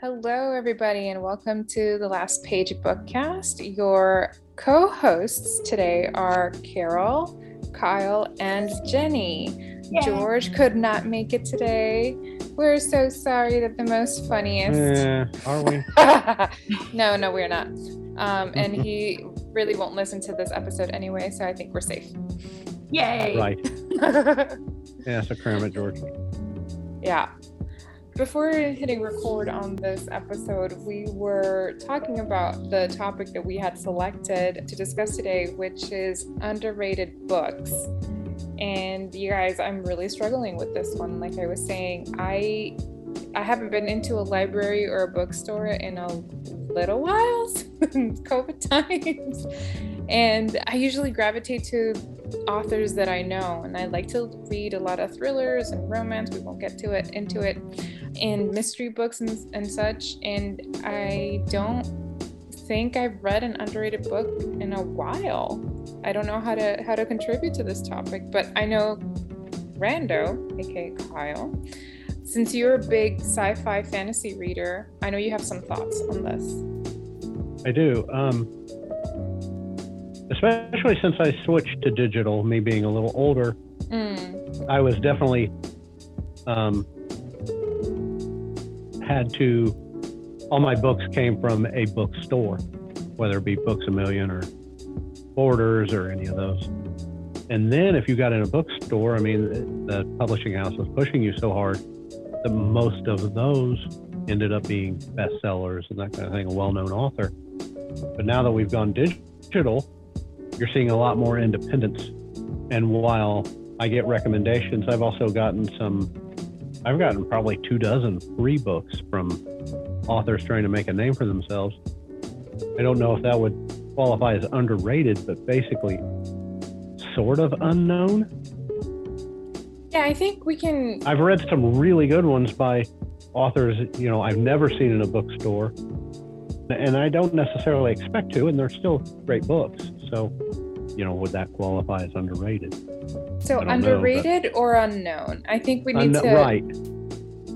Hello, everybody, and welcome to the Last Page Bookcast. Your co hosts today are Carol, Kyle, and Jenny. Yay. George could not make it today. We're so sorry that the most funniest. Yeah, are we? no, no, we're not. Um, and he really won't listen to this episode anyway, so I think we're safe. Yay. right. Yeah, so cram it, George. Yeah. Before hitting record on this episode, we were talking about the topic that we had selected to discuss today, which is underrated books. And you guys, I'm really struggling with this one. Like I was saying, I I haven't been into a library or a bookstore in a little while since COVID times. And I usually gravitate to authors that I know, and I like to read a lot of thrillers and romance. We won't get to it into it, and mystery books and, and such. And I don't think I've read an underrated book in a while. I don't know how to how to contribute to this topic, but I know Rando, aka Kyle. Since you're a big sci-fi fantasy reader, I know you have some thoughts on this. I do. Um, especially since I switched to digital, me being a little older, Mm, I was definitely um, had to. All my books came from a bookstore, whether it be Books a Million or Borders or any of those. And then if you got in a bookstore, I mean, the publishing house was pushing you so hard that most of those ended up being bestsellers and that kind of thing, a well-known author. But now that we've gone digital, you're seeing a lot more independence. And while I get recommendations, I've also gotten some. I've gotten probably two dozen free books from authors trying to make a name for themselves. I don't know if that would qualify as underrated, but basically, sort of unknown. yeah, I think we can. I've read some really good ones by authors, you know, I've never seen in a bookstore, and I don't necessarily expect to, and they're still great books. So, you know, would that qualify as underrated? So don't know, underrated or unknown? I think we need Un- to. right.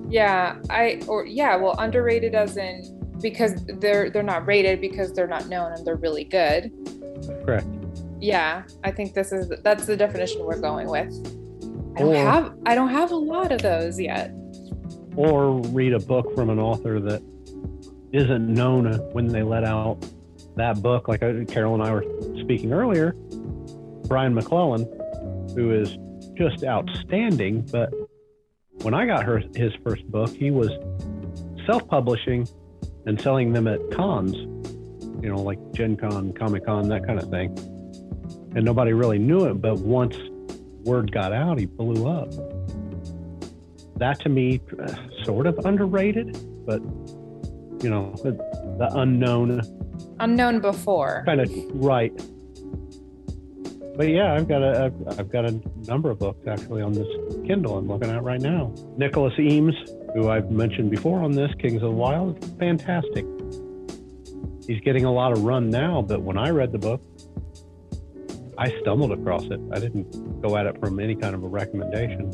Yeah, I or yeah, well, underrated as in because they're they're not rated because they're not known and they're really good. Correct. Yeah, I think this is that's the definition we're going with. I don't Or- have I don't have a lot of those yet. or read a book from an author that isn't known when they let out that book. Like uh, Carol and I were speaking earlier, Brian McClellan, who is just outstanding. But when I got her his first book, he was self-publishing and selling them at cons, you know, like Gen Con, Comic Con, that kind of thing. And nobody really knew it, but once word got out, he blew up that to me uh, sort of underrated but you know the, the unknown Unknown before. kind of right but yeah i've got a I've- got a number of books actually on this kindle i'm looking at right now nicholas eames who i've mentioned before on this kings of the wild fantastic he's getting a lot of run now but when i read the book i stumbled across it i didn't go at it from any kind of a recommendation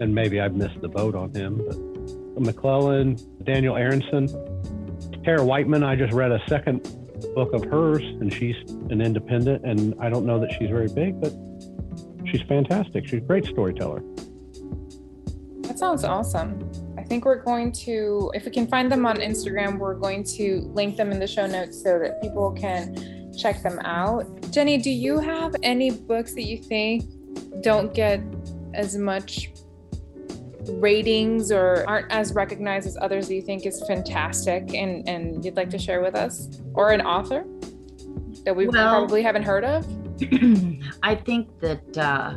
and maybe I've missed the boat on him. But McClellan, Daniel Aronson, Tara Whiteman. I just read a second book of hers, and she's an independent, and I don't know that she's very big, but she's fantastic. She's a great storyteller. That sounds awesome. I think we're going to, if we can find them on Instagram, we're going to link them in the show notes so that people can check them out. Jenny, do you have any books that you think don't get as much ratings or aren't as recognized as others that you think is fantastic and, and you'd like to share with us? Or an author that we Well- probably haven't heard of? I think that uh,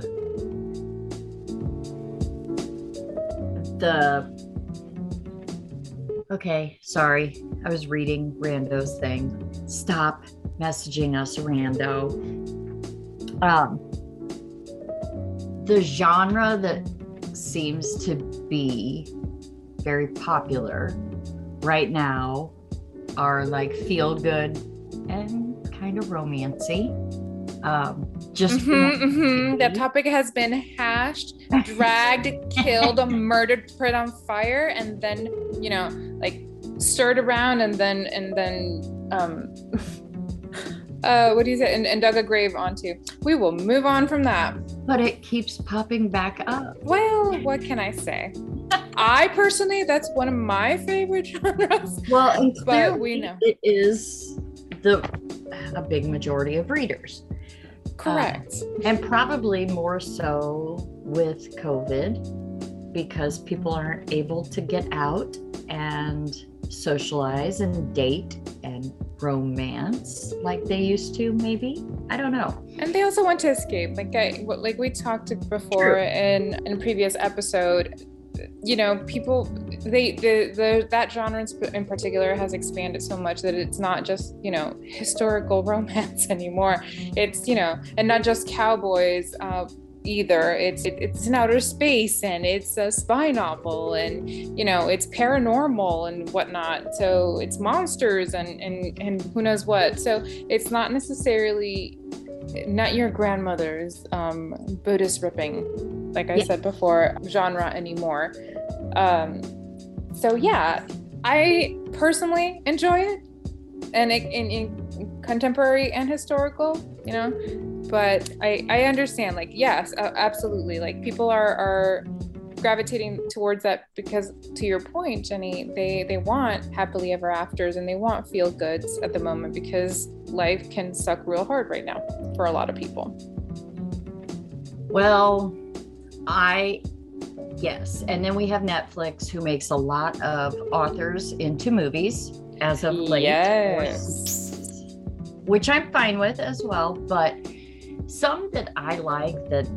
the okay, sorry, I was reading Rando's thing. Stop messaging us, Rando. Um, the genre that seems to be very popular right now are like feel good and kind of romancy. Um, just Mhm, mhm. That topic has been hashed, dragged, killed, murdered, put on fire, and then, you know, like stirred around and then and then um uh what do you say and, and dug a grave onto we will move on from that But it keeps popping back up. well what can i say i personally that's one of my favorite genres Well, and But we know. it is the a big majority of readers, correct um, and probably more so with COVID because people aren't able to get out and socialize and date and romance like they used to. Maybe I don't know. and they also want to escape like i like we talked before True. in in a previous episode you know people they the, the that genre in in particular has expanded so much that it's not just you know historical romance anymore it's you know and not just cowboys uh either it's it, it's an outer space and it's a spy novel and you know it's paranormal and whatnot so it's monsters and and and who knows what so it's not necessarily not your grandmother's um, bodice ripping, like I Yeah. said before, genre anymore. Um, so yeah, I personally enjoy it, and in, in contemporary and historical, you know. But I I understand, like yes, absolutely, like people are are gravitating towards that because to your point jenny they they want happily ever afters and they want feel goods at the moment because life can suck real hard right now for a lot of people Well, I yes, and then we have Netflix who makes a lot of authors into movies as of late. yes which I'm fine with as well. But some that I like that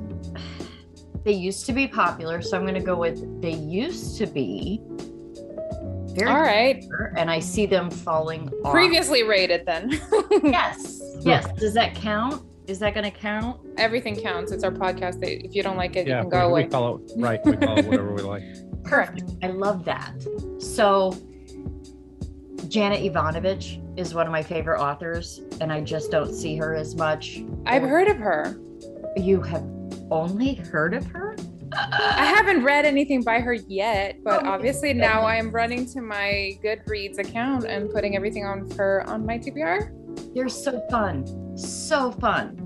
they used to be popular, so I'm going to go with they used to be very all right popular, and I see them falling off. previously rated then yes, yes. Does that count? Is that going to count? everything counts it's our podcast that if you don't like it Yeah, you can go we, away we follow right. We follow whatever we like. correct I love that. So, Janet Evanovich is one of my favorite authors, and I just don't see her as much. i've heard of her You have only heard of her? i haven't read anything by her yet but Oh, obviously okay. now i'm running to my goodreads account and putting everything on her on my tbr They're so fun. So fun.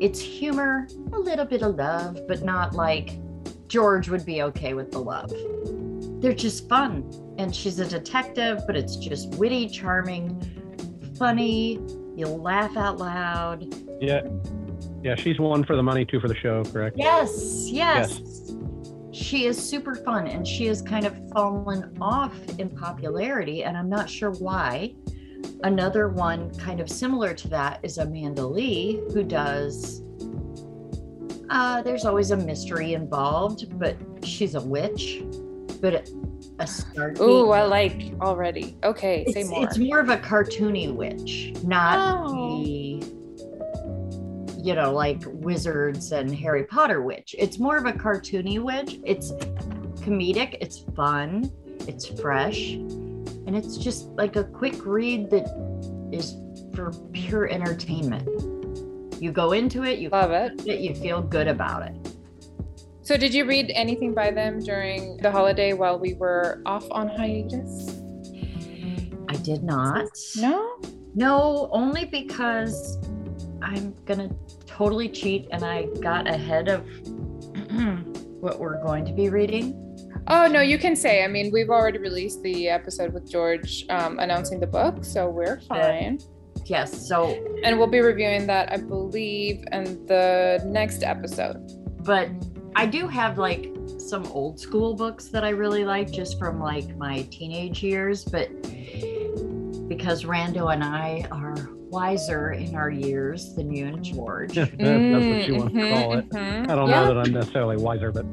It's humor, a little bit of love, but not like George would be okay with the love. They're just fun. And she's a detective, but it's just witty, charming, funny. You'll laugh out loud. Yeah, yeah. She's one for the money, two for the show. Correct. Yes, yes. She is super fun and she has kind of fallen off in popularity, and I'm not sure why. Another one kind of similar to that is Amanda Lee, who does. Uh, there's always a mystery involved, but she's a witch, but a, snarky. Ooh, I like already. Okay, say it's, more. it's more of a cartoony witch, not Oh. the you know like wizards and Harry Potter witch. It's more of a cartoony witch. It's comedic. It's fun. It's fresh, and it's just like a quick read that is for pure entertainment. You go into it, you Love it. it, you feel good about it. So, did you read anything by them during the holiday while we were off on hiatus? I did not. No. No, only because I'm gonna totally cheat and I got ahead of what we're going to be reading. Oh no, you can say. I mean, we've already released the episode with George um, announcing the book, so we're fine. Yes, so And we'll be reviewing that, I believe, in the next episode. but I do have like some old school books that I really like just from like my teenage years, but because Rando and I are wiser in our years than you and George. That's what you want to Mhm, call it. mhm. I don't Yeah. know that I'm necessarily wiser, but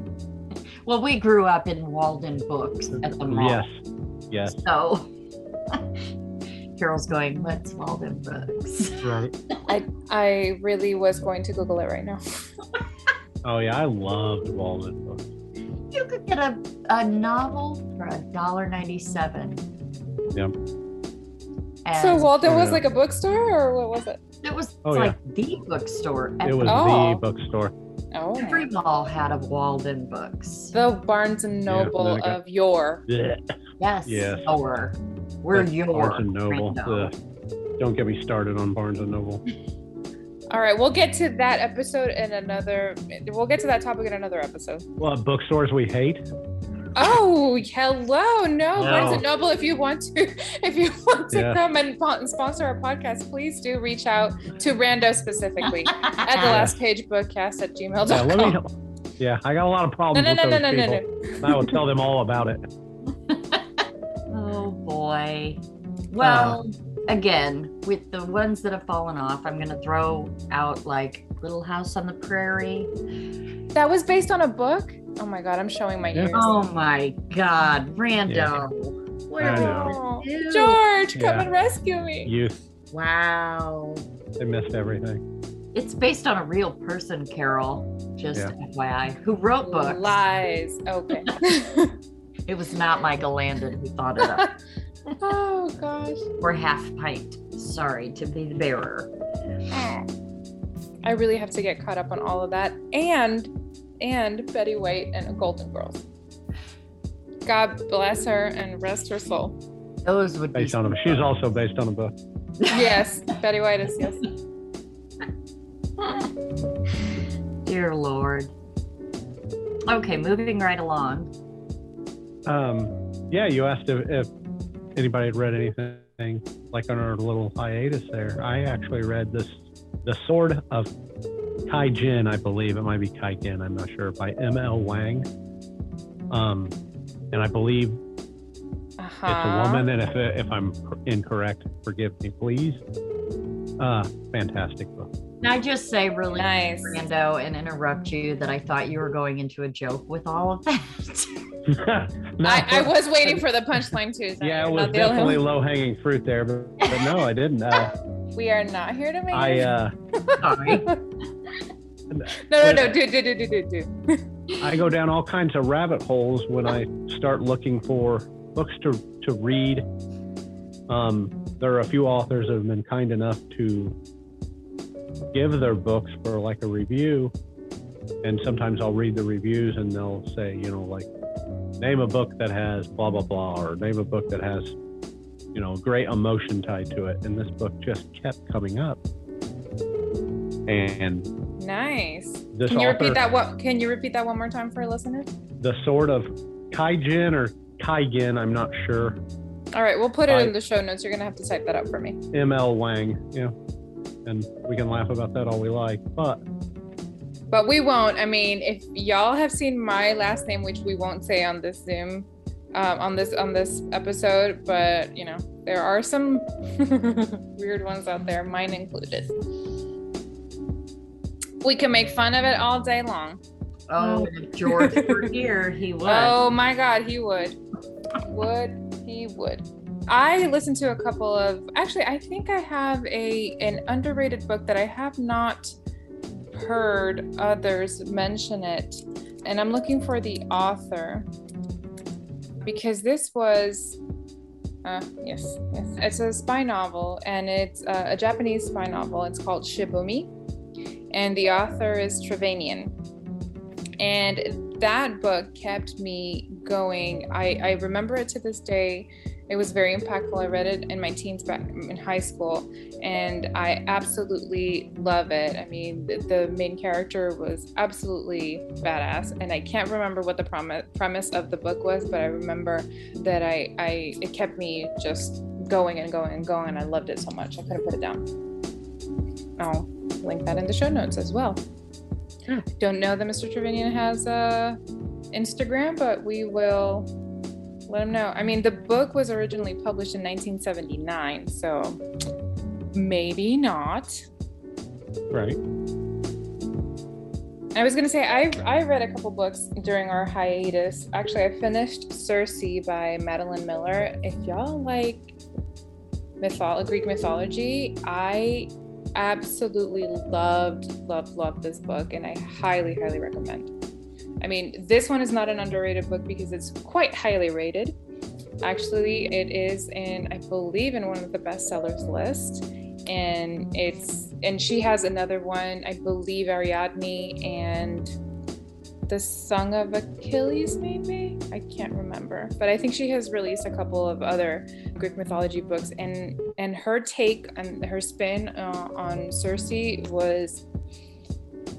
well, we grew up in Walden books at the mall. yes, yes, So Carol's going, what's Walden Books? right. I, I really was going to Google it right now. Oh yeah, I loved Walden books. You could get a, a novel for a dollar ninety seven. Yep. And so Walden Oh, was like a bookstore, or what was it? it was Oh, like the bookstore. It was Oh. the bookstore. Oh, every mall had a Walden Books. the Barnes and Noble then it got- of yore. Blech. Yes. Yes. Or we're Like your Barnes and Noble. Rando. Ugh. don't get me started on Barnes and Noble. All right, we'll get to that episode in another. We'll get to that topic in another episode. What bookstores we hate? Oh, hello. No, Barnes and Noble, if you want to, if you want to Yeah. come and po- sponsor our podcast, please do reach out to Rando specifically at the last page bookcast at gmail.com. Yeah, let me. Yeah, I got a lot of problems no, no, with no, those no, no, people. no. I will tell them all about it. Oh boy. Uh, well, again, with the ones that have fallen off, I'm gonna throw out like Little House on the Prairie. That was based on a book. Oh my god, I'm showing my Yeah. ears. Oh my God, Rando. Yeah. What are we know. Do? George, come and rescue me. Youth, Wow. they missed everything. It's based on a real person, Carol. Just Yeah. FYI, who wrote books. Lies. Okay. It was not Michael Landon who thought it up. oh gosh. or half pint. Sorry to be the bearer. I really have to get caught up on all of that and and Betty White and Golden Girls. God bless her and rest her soul. Those would Based be on a, she's also based on a book. Yes, Betty White is yes. Dear Lord. Okay, moving right along. Um, yeah, you asked if, if anybody had read anything like on our little hiatus there. I actually read this, The Sword of Kai Jin, I believe. It might be Kai Jin, I'm not sure, by M.L. Wang. Um, and I believe Uh-huh. it's a woman. And if, if I'm incorrect, forgive me, please. Uh, fantastic book. Can I just say really Nice. Rando and interrupt you that I thought you were going into a joke with all of that. No, I, I was waiting for the punchline too. so Yeah, it was not the only definitely low hanging fruit there, but, but no, I didn't. Uh, We are not here to make I uh, Sorry. no, no, no. Do, do, do, do, do, do. I go down all kinds of rabbit holes when I start looking for books to to read. Um, there are a few authors that have been kind enough to give their books for like a review, and sometimes I'll read the reviews and they'll say, you know, like name a book that has blah blah blah, or name a book that has, you know, great emotion tied to it. And this book just kept coming up, and Nice. this Can you author, repeat that? What? Can you repeat that one more time for our listeners? the Sword of Kaijin or Kaigin, I'm not sure. All right, we'll put it I- in the show notes. You're gonna have to type that up for me. ML Wang, yeah. And we can laugh about that all we like. But But we won't. I mean, if y'all have seen my last name, which we won't say on this Zoom, um, on this on this episode, but you know, there are some weird ones out there, mine included. We can make fun of it all day long. Oh, if George were here, he would. Oh my God, he would. Would he would. I listened to a couple of actually I think I have a an underrated book that I have not heard others mention it. And I'm looking for the author because this was uh, yes, yes. It's a spy novel and it's uh, a Japanese spy novel. It's called Shibumi and the author is Trevanian. And that book kept me going. I, I remember it to this day. It was very impactful. I read it in my teens back in high school, and I absolutely love it. I mean, the, the main character was absolutely badass, and I can't remember what the premise premise of the book was, but I remember that I, I it kept me just going and going and going. I loved it so much. I couldn't put it down. I'll link that in the show notes as well. Hmm. Don't know that Mr. Trevanian has a Instagram, but we will let him know. I mean, the book was originally published in 1979, so maybe not. right. I was gonna say I I read a couple books during our hiatus. Actually, I finished Circe by Madeline Miller. If y'all like mytholo- Greek mythology, I absolutely loved loved loved this book, and I highly highly recommend. I mean, this one is not an underrated book because it's quite highly rated. Actually, it is in I believe in one of the bestsellers list and it's and she has another one i believe ariadne and the Song of Achilles, maybe? I can't remember. But I think she has released a couple of other Greek mythology books, and and her take and her spin uh, on Circe was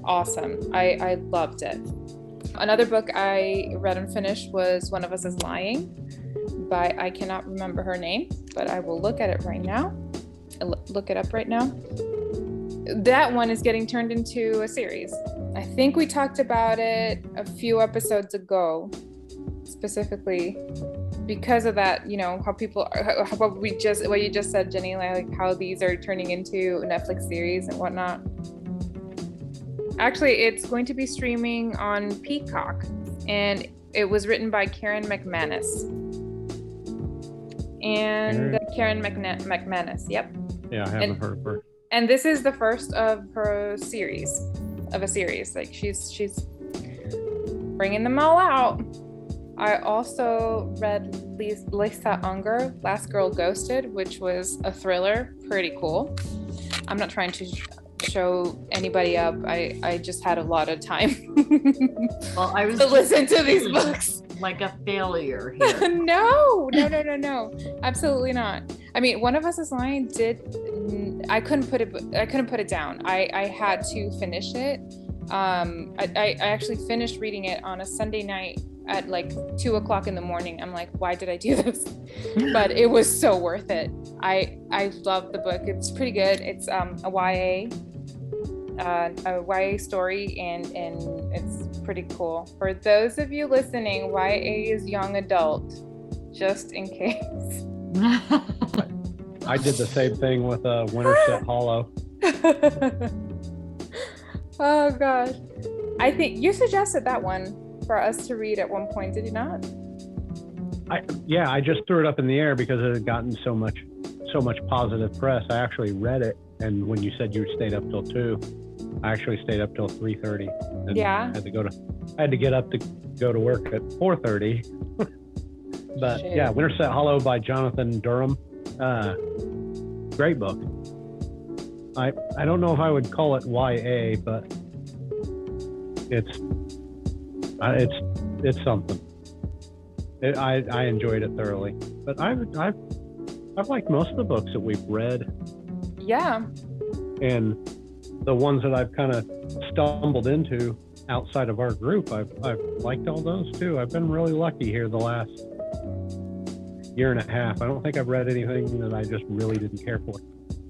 awesome. I, I loved it. Another book I read and finished was One of Us is Lying by I cannot remember her name, but I will look at it right now. Look it up right now. That one is getting turned into a series. I think we talked about it a few episodes ago, specifically because of that. You know how people, how, what we just, what you just said, Jenny, like how these are turning into Netflix series and whatnot. Actually, it's going to be streaming on Peacock, and it was written by Karen McManus. And Karen, Karen McManus, yep. Yeah, I haven't and, heard of her. And this is the first of her series, of a series. Like she's she's bringing them all out. I also read Lisa Unger, Last Girl Ghosted, which was a thriller, pretty cool. I'm not trying to show anybody up. I I just had a lot of time. well, I was to listen to these books. Like a failure here. no, no, no, no, no, absolutely not. I mean, one of us is lying. Did I couldn't put it. I couldn't put it down. I I had to finish it. Um, I, I actually finished reading it on a Sunday night at like two o'clock in the morning. I'm like, why did I do this? but it was so worth it. I I love the book. It's pretty good. It's um, a YA, uh, a YA story, and and it's pretty cool. For those of you listening, YA is young adult, just in case. I did the same thing with uh, Winterset Hollow. oh gosh, I think you suggested that one for us to read at one point, did you not? I, yeah, I just threw it up in the air because it had gotten so much, so much positive press. I actually read it, and when you said you stayed up till two, I actually stayed up till three thirty. Yeah. I had to go to, I had to get up to go to work at four thirty. but Shit. yeah, Winterset Hollow by Johnathan Durham, uh, great book. I I don't know if I would call it YA, but it's uh, it's it's something. It, I I enjoyed it thoroughly, but I've I've I've liked most of the books that we've read. Yeah. And the ones that I've kind of stumbled into outside of our group, I've I've liked all those too. I've been really lucky here the last year and a half. I don't think I've read anything that I just really didn't care for.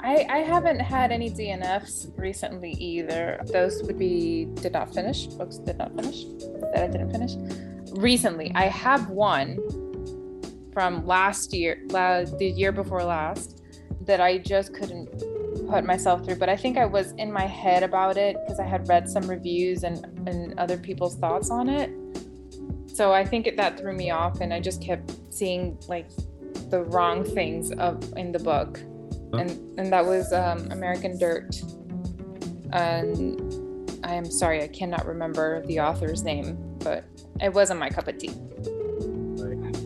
I, I haven't had any DNFs recently either. Those would be did not finish, books did not finish, that I didn't finish. Recently, I have one from last year, the year before last, that I just couldn't put myself through. But I think I was in my head about it because I had read some reviews and, and other people's thoughts on it. So I think it, that threw me off, and I just kept seeing like the wrong things of in the book and and that was um, American Dirt. And I am sorry, I cannot remember the author's name, but it wasn't my cup of tea. Right.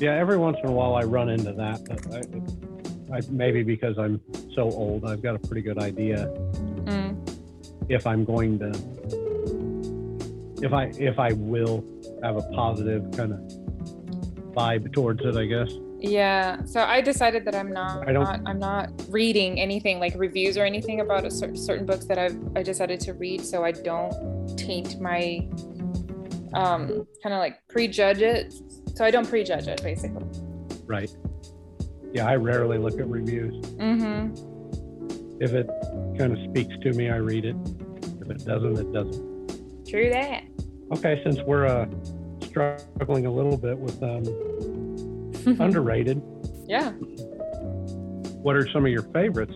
Yeah, every once in a while I run into that. I, maybe because I'm so old, I've got a pretty good idea mm. if I'm going to, if I if I will have a positive kind of vibe towards it, I guess. Yeah. So I decided that I'm not, I don't, not I'm not reading anything like reviews or anything about a cer- certain books that I've I decided to read so I don't taint my um kind of like prejudge it. So I don't prejudge it basically. Right. Yeah, I rarely look at reviews. Mhm. If it kind of speaks to me, I read it. If it doesn't, it doesn't. True that. Okay, since we're uh struggling a little bit with um underrated. Yeah. What are some of your favorites?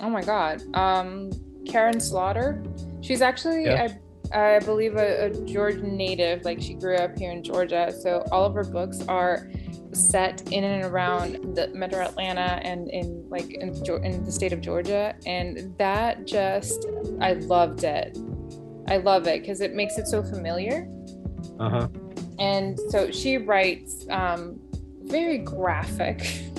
Oh my God. Um, Karin Slaughter. She's actually, yes. I, I believe, a, a Georgian native. Like she grew up here in Georgia. So all of her books are set in and around the metro Atlanta and in like in, in the state of Georgia. And that just, I loved it. I love it because it makes it so familiar. Uh huh and so she writes um, very graphic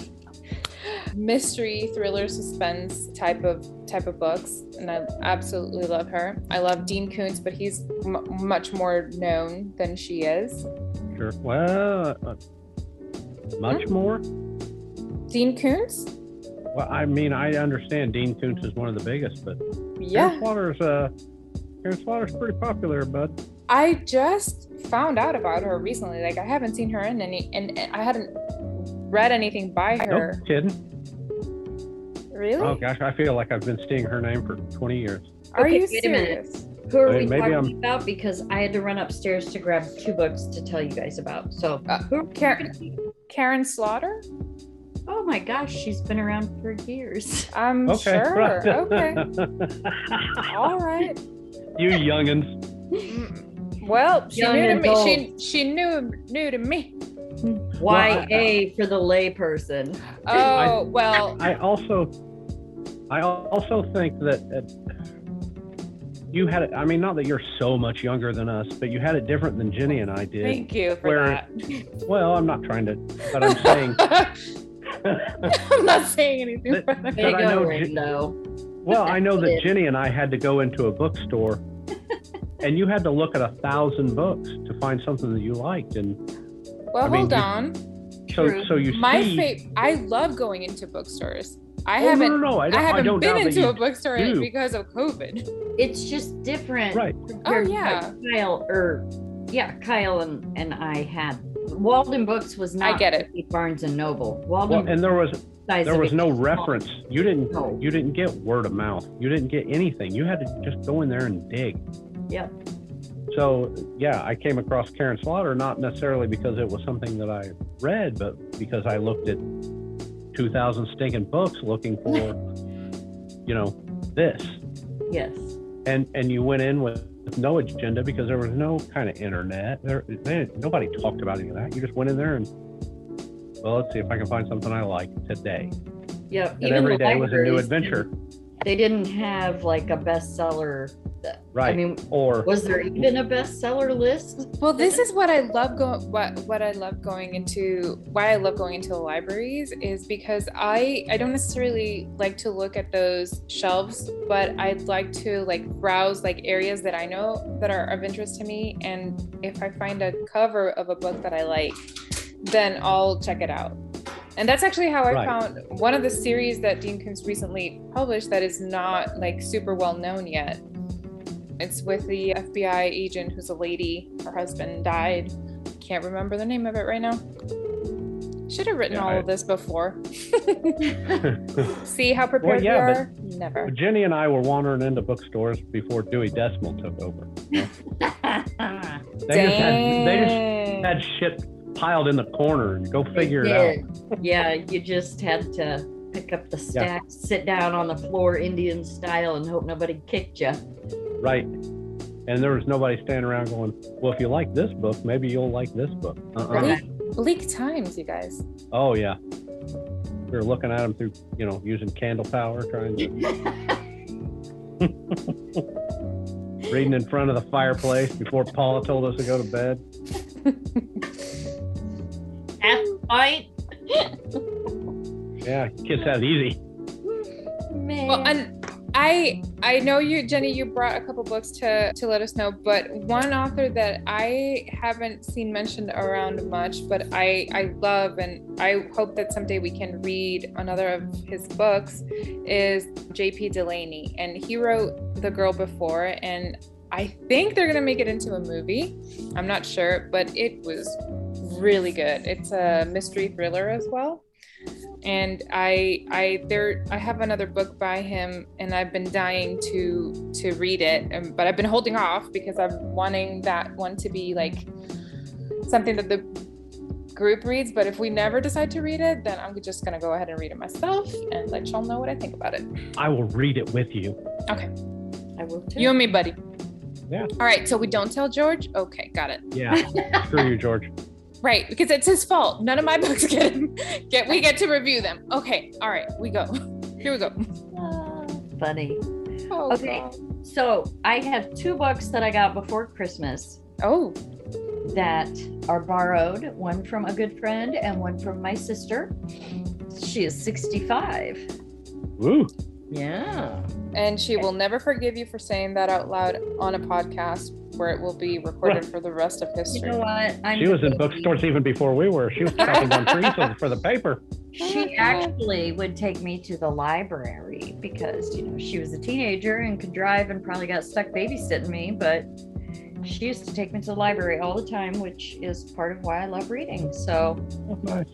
mystery, thriller, suspense type of type of books, and I absolutely love her. I love Dean Koontz, but he's m- much more known than she is. Sure. Well, uh, much more. Dean Koontz? Well, I mean, I understand Dean Koontz is one of the biggest, but Yeah. Slaughter's uh, Slaughter's pretty popular, bud. I just found out about her recently. Like I haven't seen her in any, and, and I hadn't read anything by her. Nope, kidding. Really? Oh gosh, I feel like I've been seeing her name for 20 years. Are Okay, you wait a minute. serious? Who are Wait, we maybe talking I'm- about? Because I had to run upstairs to grab two books to tell you guys about. So, Uh, who are Karen- Karin Slaughter? oh my gosh, she's been around for years. I'm Okay. sure. right. okay. All right. you youngins. Well, she Young knew to me. adult. She she knew knew to me. YA for the layperson. Oh well. I also, I also think that uh, you had it. I mean, not that you're so much younger than us, but you had it different than Jenny and I did. Thank you for Where- that. Well, I'm not trying to, but I'm saying. I'm not saying anything. That- for that. There But I go, know Rando. Well, I know that Jenny and I had to go into a bookstore, and you had to look at a thousand books to find something that you liked, and Well, I mean, hold you- on. so True. so you My see. favorite. I love going into bookstores. I Oh, haven't. no, no, no, I I, don't, I haven't don't been into a bookstore do. because of COVID. It's just different. Right. Oh, yeah. Kyle or yeah, Kyle and, and I had. Walden Books was not get it. like Barnes and Noble. Walden Well, and there was there was it no small. reference. You didn't No. you didn't get word of mouth. You didn't get anything. You had to just go in there and dig. Yep. So yeah, I came across Karin Slaughter not necessarily because it was something that I read, but because I looked at two thousand stinking books looking for, you know, this. Yes. And and you went in with no agenda because there was no kind of internet. There, they, nobody talked about any of that. You just went in there and well, let's see if I can find something I like today. Yep. And every the day was a new adventure, They didn't have like a bestseller. right? I mean, or was there even a bestseller list? Well, this is what I love going. What what I love going into. Why I love going into the libraries is because I I don't necessarily like to look at those shelves, but I'd like to like browse like areas that I know that are of interest to me, and if I find a cover of a book that I like, then I'll check it out. And that's actually how I Right. found one of the series that Dean Koontz recently published that is not like super well known yet. It's with the FBI agent who's a lady. Her husband died. Can't remember the name of it right now. Should have written Yeah, all I- of this before. See how prepared yeah, we but- are? Never. Jenny and I were wandering into bookstores before Dewey Decimal took over. you know? They just had they just had shit piled in the corner and go figure it out. yeah, you just had to pick up the stacks, sit down on the floor Indian style, and hope nobody kicked you. Right. And there was nobody standing around going, Well, if you like this book, maybe you'll like this book. Uh-uh. Bleak, bleak times, you guys. Oh yeah. We were looking at them through, you know, using candle power, trying to reading in front of the fireplace before Paula told us to go to bed. Half pint. Yeah, kids had it easy. Man. Well, and I I know you, Jenny. You brought a couple books to to let us know, but one author that I haven't seen mentioned around much, but I I love and I hope that someday we can read another of his books is J.P. Delaney, and he wrote The Girl Before, and I think they're gonna make it into a movie. I'm not sure, but it was really good. It's a mystery thriller as well and i i there i have another book by him and i've been dying to to read it but i've been holding off because i'm wanting that one to be like something that the group reads but if we never decide to read it then i'm just going to go ahead and read it myself and let y'all know what i think about it I will read it with you. okay I will too. you and me buddy Yeah. all right so we don't tell george okay got it Yeah. Screw you, George. right because it's his fault none of my books get get we get to review them okay all right we go here we go Ah, funny. oh, Okay. God. So I have two books that I got before Christmas oh that are borrowed one from a good friend and one from my sister. She is 65. Woo! Yeah. And she will never forgive you for saying that out loud on a podcast where it will be recorded for the rest of You history. know what? I'm She was in bookstores even before we were. She was chopping on trees for- for the paper. She actually would take me to the library because, you know, she was a teenager and could drive and probably got stuck babysitting me, but she used to take me to the library all the time, which is part of why I love reading. So Nice.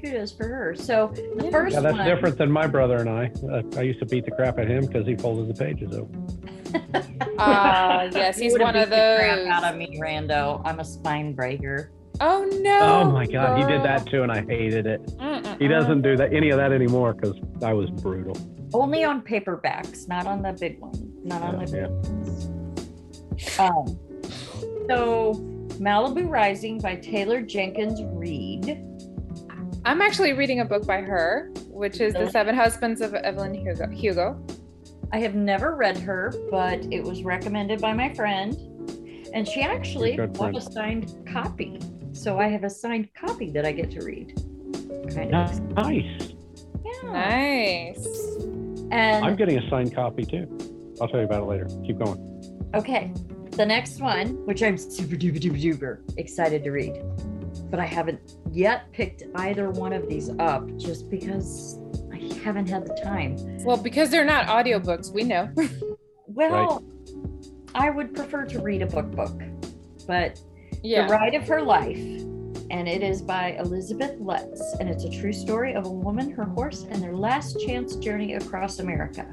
kudos for her. So the Yeah. first Yeah, that's one, different than my brother and I. Uh, I used to beat the crap at him because he folded the pages over. Ah, yes, he's would've one of beat the crap those. out of me, Rando. I'm a spine breaker. Oh no! Oh my God, he did that too, and I hated it. Mm-mm-mm. He doesn't do that any of that anymore because I was brutal. Only on paperbacks, not on the big one. Not on the Yeah, big ones. Um, so Malibu Rising by Taylor Jenkins Reid. I'm actually reading a book by her, which is The Seven Husbands of Evelyn Hugo. Hugo. I have never read her, but it was recommended by my friend. And she actually Good bought a signed copy. So I have a signed copy that I get to read. Kind of. Nice. Yeah. Nice. And I'm getting a signed copy too. I'll tell you about it later. Keep going. Okay, the next one, which I'm super duper duper duper excited to read, but I haven't yet picked either one of these up just because I haven't had the time. Well, because they're not audiobooks, we know. Well, I would prefer to read a book book, but yeah. The Ride of Her Life, and it is by Elizabeth Letts, and it's a true story of a woman, her horse, and their last chance journey across America.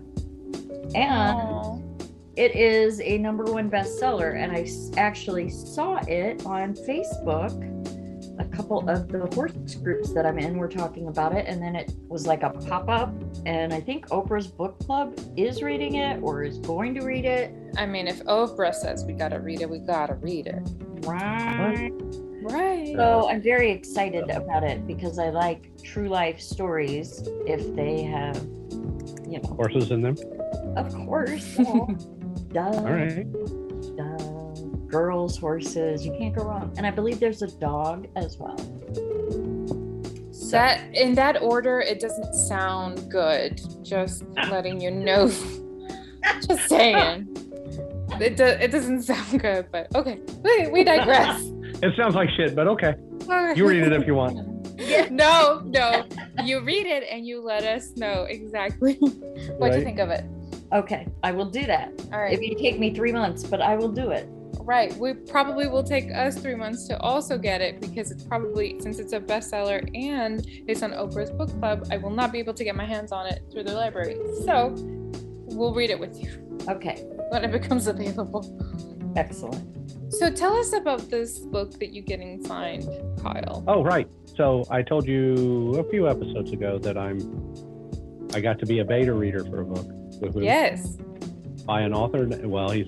And Aw. It is a number one bestseller and I actually saw it on facebook a couple of the horse groups that i'm in were talking about it and then it was like a pop-up and i think oprah's book club is reading it or is going to read it I mean, if Oprah says we gotta read it, we gotta read it. right Right. so i'm very excited about it because i like true life stories if they have you know Horses in them. of course yeah. Duh. All right. uh, girls, horses. You can't go wrong. And I believe there's a dog as well. So, that in that order, it doesn't sound good. Just letting you know. Just saying. It, do, it doesn't sound good, but okay. We, we digress. It sounds like shit, but okay. You read it if you want. No, no. You read it and you let us know exactly what you think of it. Okay, I will do that. All It right. may take me three months, but I will do it. Right. We probably will take us three months to also get it because it's probably, since it's a bestseller and it's on Oprah's book club, I will not be able to get my hands on it through the library. So we'll read it with you Okay, when it becomes available. excellent. So tell us about this book that you're getting signed, Kyle. Oh, right. So I told you a few episodes ago that I'm I got to be a beta reader for a book Yes. by an author. Well, he's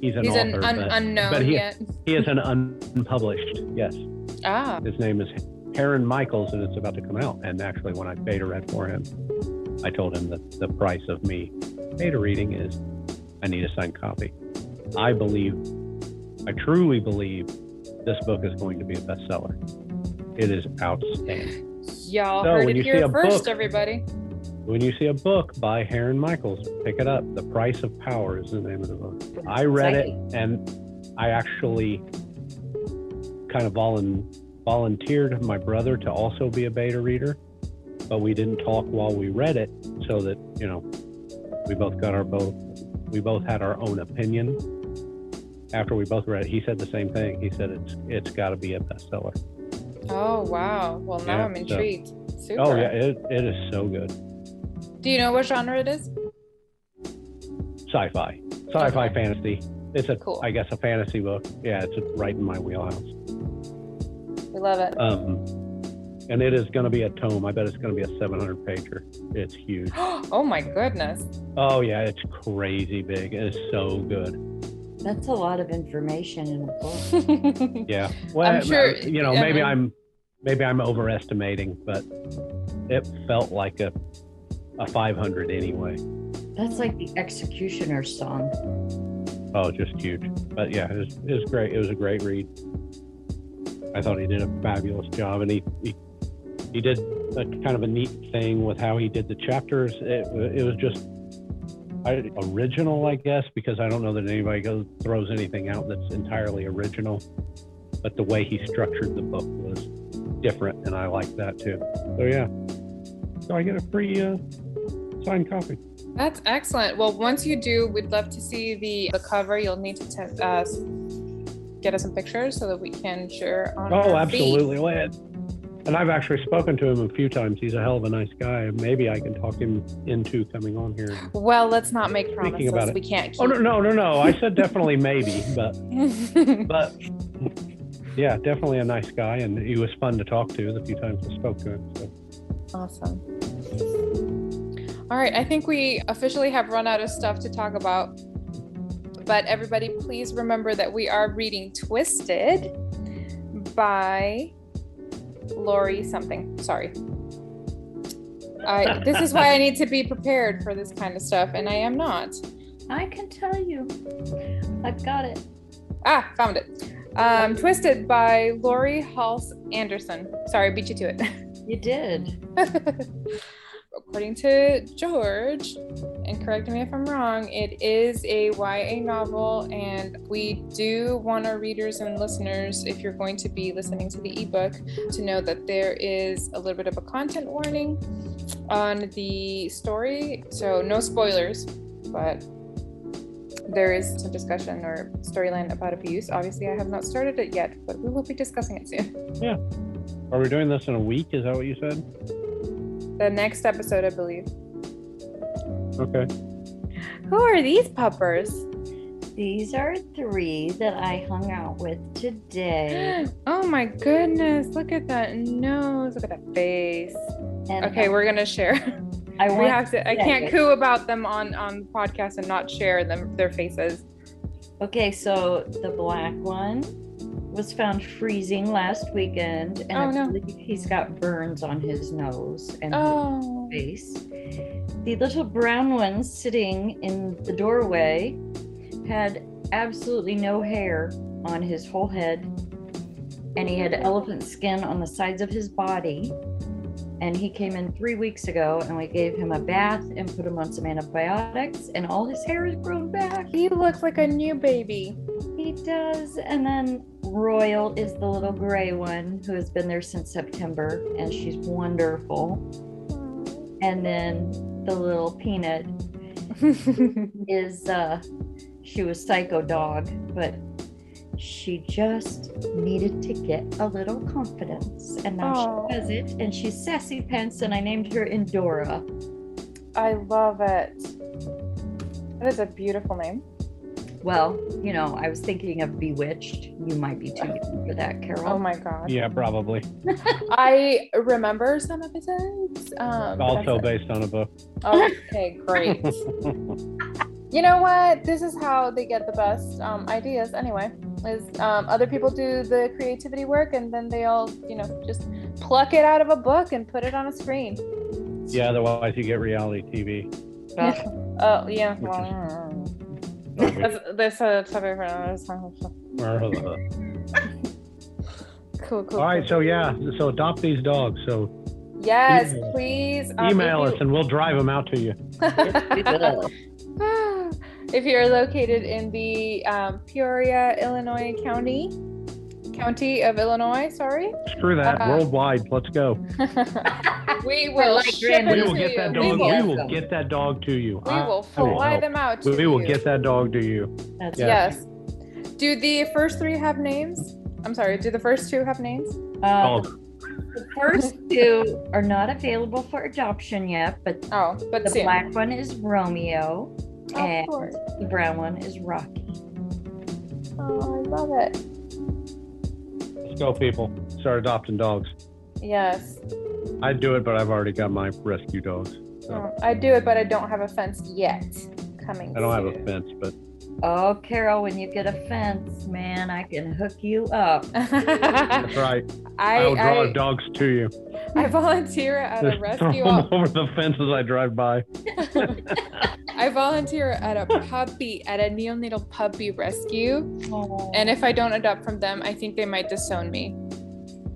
he's an He's author, an un- but unknown but he- yet. he is an unpublished. Yes, Ah. his name is Heron Michaels, and it's about to come out. And actually, when I beta read for him, I told him that the price of me beta reading is I need a signed copy. I believe, I truly believe, this book is going to be a bestseller. It is outstanding. Y'all So, heard it here first, book- everybody. When you see a book by Heron Michaels, pick it up. The Price of Power is the name of the book. I read it and I actually kind of volun- volunteered my brother to also be a beta reader, but we didn't talk while we read it so that, you know, we both got our both we both had our own opinion. After we both read it, he said the same thing. He said it's it's got to be a bestseller. Oh wow. Well now Yeah, I'm so- intrigued. Oh, Super. Oh yeah, it, it is so good. Do you know what genre it is? Sci-fi, sci-fi Okay. fantasy. It's a, I Cool. I guess, a fantasy book. Yeah, it's right in my wheelhouse. We love it. Um, and it is going to be a tome. I bet it's going to be a 700 pager. It's huge. oh my goodness. Oh yeah, it's crazy big. It is so good. That's a lot of information in a book. Yeah. Well, I'm sure- you know, I maybe mean- I'm maybe I'm overestimating, but it felt like a a 500 anyway. That's like the executioner song. Oh, just huge. But yeah, it was, it was great. It was a great read. I thought he did a fabulous job, and he, he he did a kind of a neat thing with how he did the chapters. It, it was just I, original, I guess, because I don't know that anybody goes throws anything out that's entirely original. But the way he structured the book was different, and I like that too. So yeah, so I get a free uh, signed copy. That's excellent. Well, once you do, we'd love to see the, the cover. You'll need to uh, get us some pictures so that we can share on. Oh, absolutely. And I've actually spoken to him a few times. He's a hell of a nice guy. Maybe I can talk him into coming on here. Well, let's not make promises about it- we can't keep. Oh no, no, no, no! I said definitely maybe, but but yeah, definitely a nice guy, and he was fun to talk to the few times I spoke to him. So awesome. All right, I think we officially have run out of stuff to talk about. But everybody, please remember that we are reading Twisted by Laurie something. Sorry. I, this is why I need to be prepared for this kind of stuff, and I am not. I can tell you. I've got it. Ah, found it. Um, Twisted by Laurie Halse Anderson. Sorry, beat you to it. You did. According to George, and correct me if I'm wrong, it is a YA novel, and we do want our readers and listeners, if you're going to be listening to the ebook, to know that there is a little bit of a content warning on the story. So, no spoilers, but there is some discussion or storyline about abuse. Obviously, I have not started it yet, but we will be discussing it soon. Yeah. Are we doing this in a week? Is that what you said? The next episode, I believe. Okay. Who are these puppers? These are three that I hung out with today. Oh my goodness, look at that nose, look at that face. And Okay, we're gonna share. I We have to I yeah, can't yeah. coo about them on on the podcast and not share them their faces. Okay, so the black one was found freezing last weekend, and Oh, I no. believe he's got burns on his nose and Oh his face. The little brown one sitting in the doorway had absolutely no hair on his whole head, and he had elephant skin on the sides of his body. And he came in three weeks ago, and we gave him a bath and put him on some antibiotics, and all his hair is grown back. he looks like a new baby. He does. And then Royal is the little gray one who has been there since September, and she's wonderful. And then the little peanut is uh she was psycho dog, but she just needed to get a little confidence. And now Aw. she has it. And she's sassy pants, and I named her Endora. I love it. That is a beautiful name. Well, you know, I was thinking of Bewitched. You might be too young for that, Carol. Oh my god. Yeah, probably. I remember some episodes. Um, but Also that's based on a book. Okay, great. You know what? This is how they get the best um, ideas. Anyway, is um, other people do the creativity work, and then they all, you know, just pluck it out of a book and put it on a screen. yeah, otherwise you get reality TV. Oh yeah. Well, is- that's that's a topic for another. Cool, cool. All right, cool. so yeah, so adopt these dogs. So yes, email- please um, email us and we'll drive them out to you. you- if you're located in the um, Peoria, Illinois county, county of Illinois, sorry, Screw that. Uh, Worldwide, let's go. we will like ship it We to will get you. that We dog. will, We will. will get that dog to you. we I- will I will fly them out to We will you. get that dog to you. That's Yeah. Yes. Do the first three have names? I'm sorry. Do the first two have names? Uh, Oh, the first two are not available for adoption yet, but Oh, but the soon. black one is Romeo of and the brown one is Rocky. Oh, I love it. Let's go, people. Start adopting dogs. Yes. I'd do it, but I've already got my rescue dogs. Oh, I do it, but I don't have a fence yet. Coming. I don't have a fence, but Oh, Carol, when you get a fence, man, I can hook you up. that's right. I, I will drive I, dogs to you. I volunteer at a Just throw rescue. them over the fence as I drive by. I volunteer at a puppy, at a neonatal puppy rescue. Oh. And if I don't adopt from them, I think they might disown me.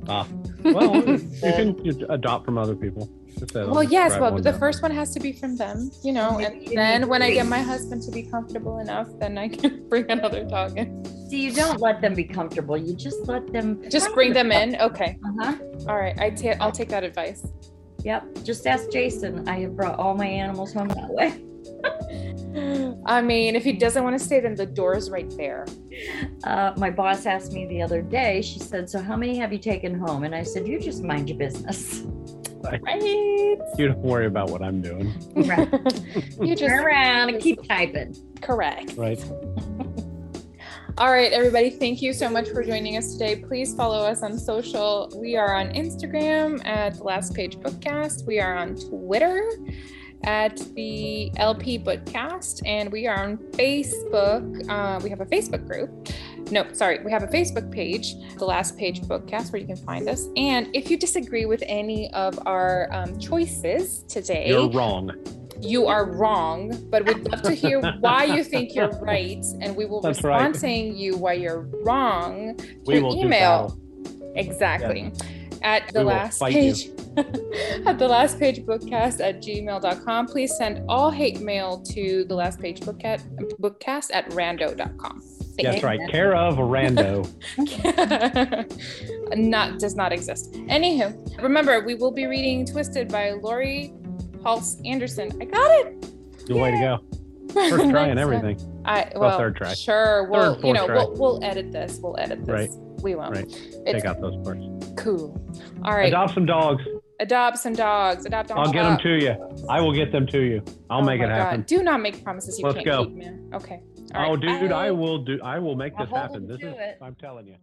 Ah. Well, you can you adopt from other people. Well, yes, grab but the down." first one has to be from them, you know, and then when I get my husband to be comfortable enough, then I can bring another dog in. See, you don't let them be comfortable. You just let them. Just bring them in. Okay. Uh-huh. All right. I ta- I'll take that advice. Yep. Just ask Jason. I have brought all my animals home that way. I mean, if he doesn't want to stay, then the door is right there. Uh, my boss asked me the other day, she said, So how many have you taken home? And I said, You just mind your business. Right. You don't worry about what I'm doing. Right. you just Turn around and keep typing. correct. Right. All right, everybody, thank you so much for joining us today. Please follow us on social. We are on Instagram at the Last Page Bookcast. We are on Twitter at the LP Bookcast, and we are on Facebook. Uh, we have a Facebook group. No, sorry, we have a Facebook page, the Last Page Bookcast, where you can find us. And if you disagree with any of our um, choices today, You're wrong. you are wrong, but we'd love to hear why you think you're right, and we will That's respond right. saying you why you're wrong. Through email. Exactly. At the We last page. you. at the last page bookcast at gmail.com. Please send all hate mail to the last page bookcast, bookcast at rando.com. That's Thank right. Care of rando. not does not exist. Anywho, remember we will be reading Twisted by Laurie Halse Anderson. I got it. Good way to go. First try and everything. I Well, well, third try. Sure, we'll Third, you know we'll, we'll edit this. We'll edit this. Right. We won't. Right. It's Take out those parts. cool. All right. Adopt some dogs. Adopt some dogs. Adopt. don't I'll get them to you. I will get them to you. I'll Oh make it happen. God. Do not make promises you Let's can't go. keep, man. Okay. Oh, All right. dude, I Bye. will do. I will make I'll this happen. This is. it. I'm telling you.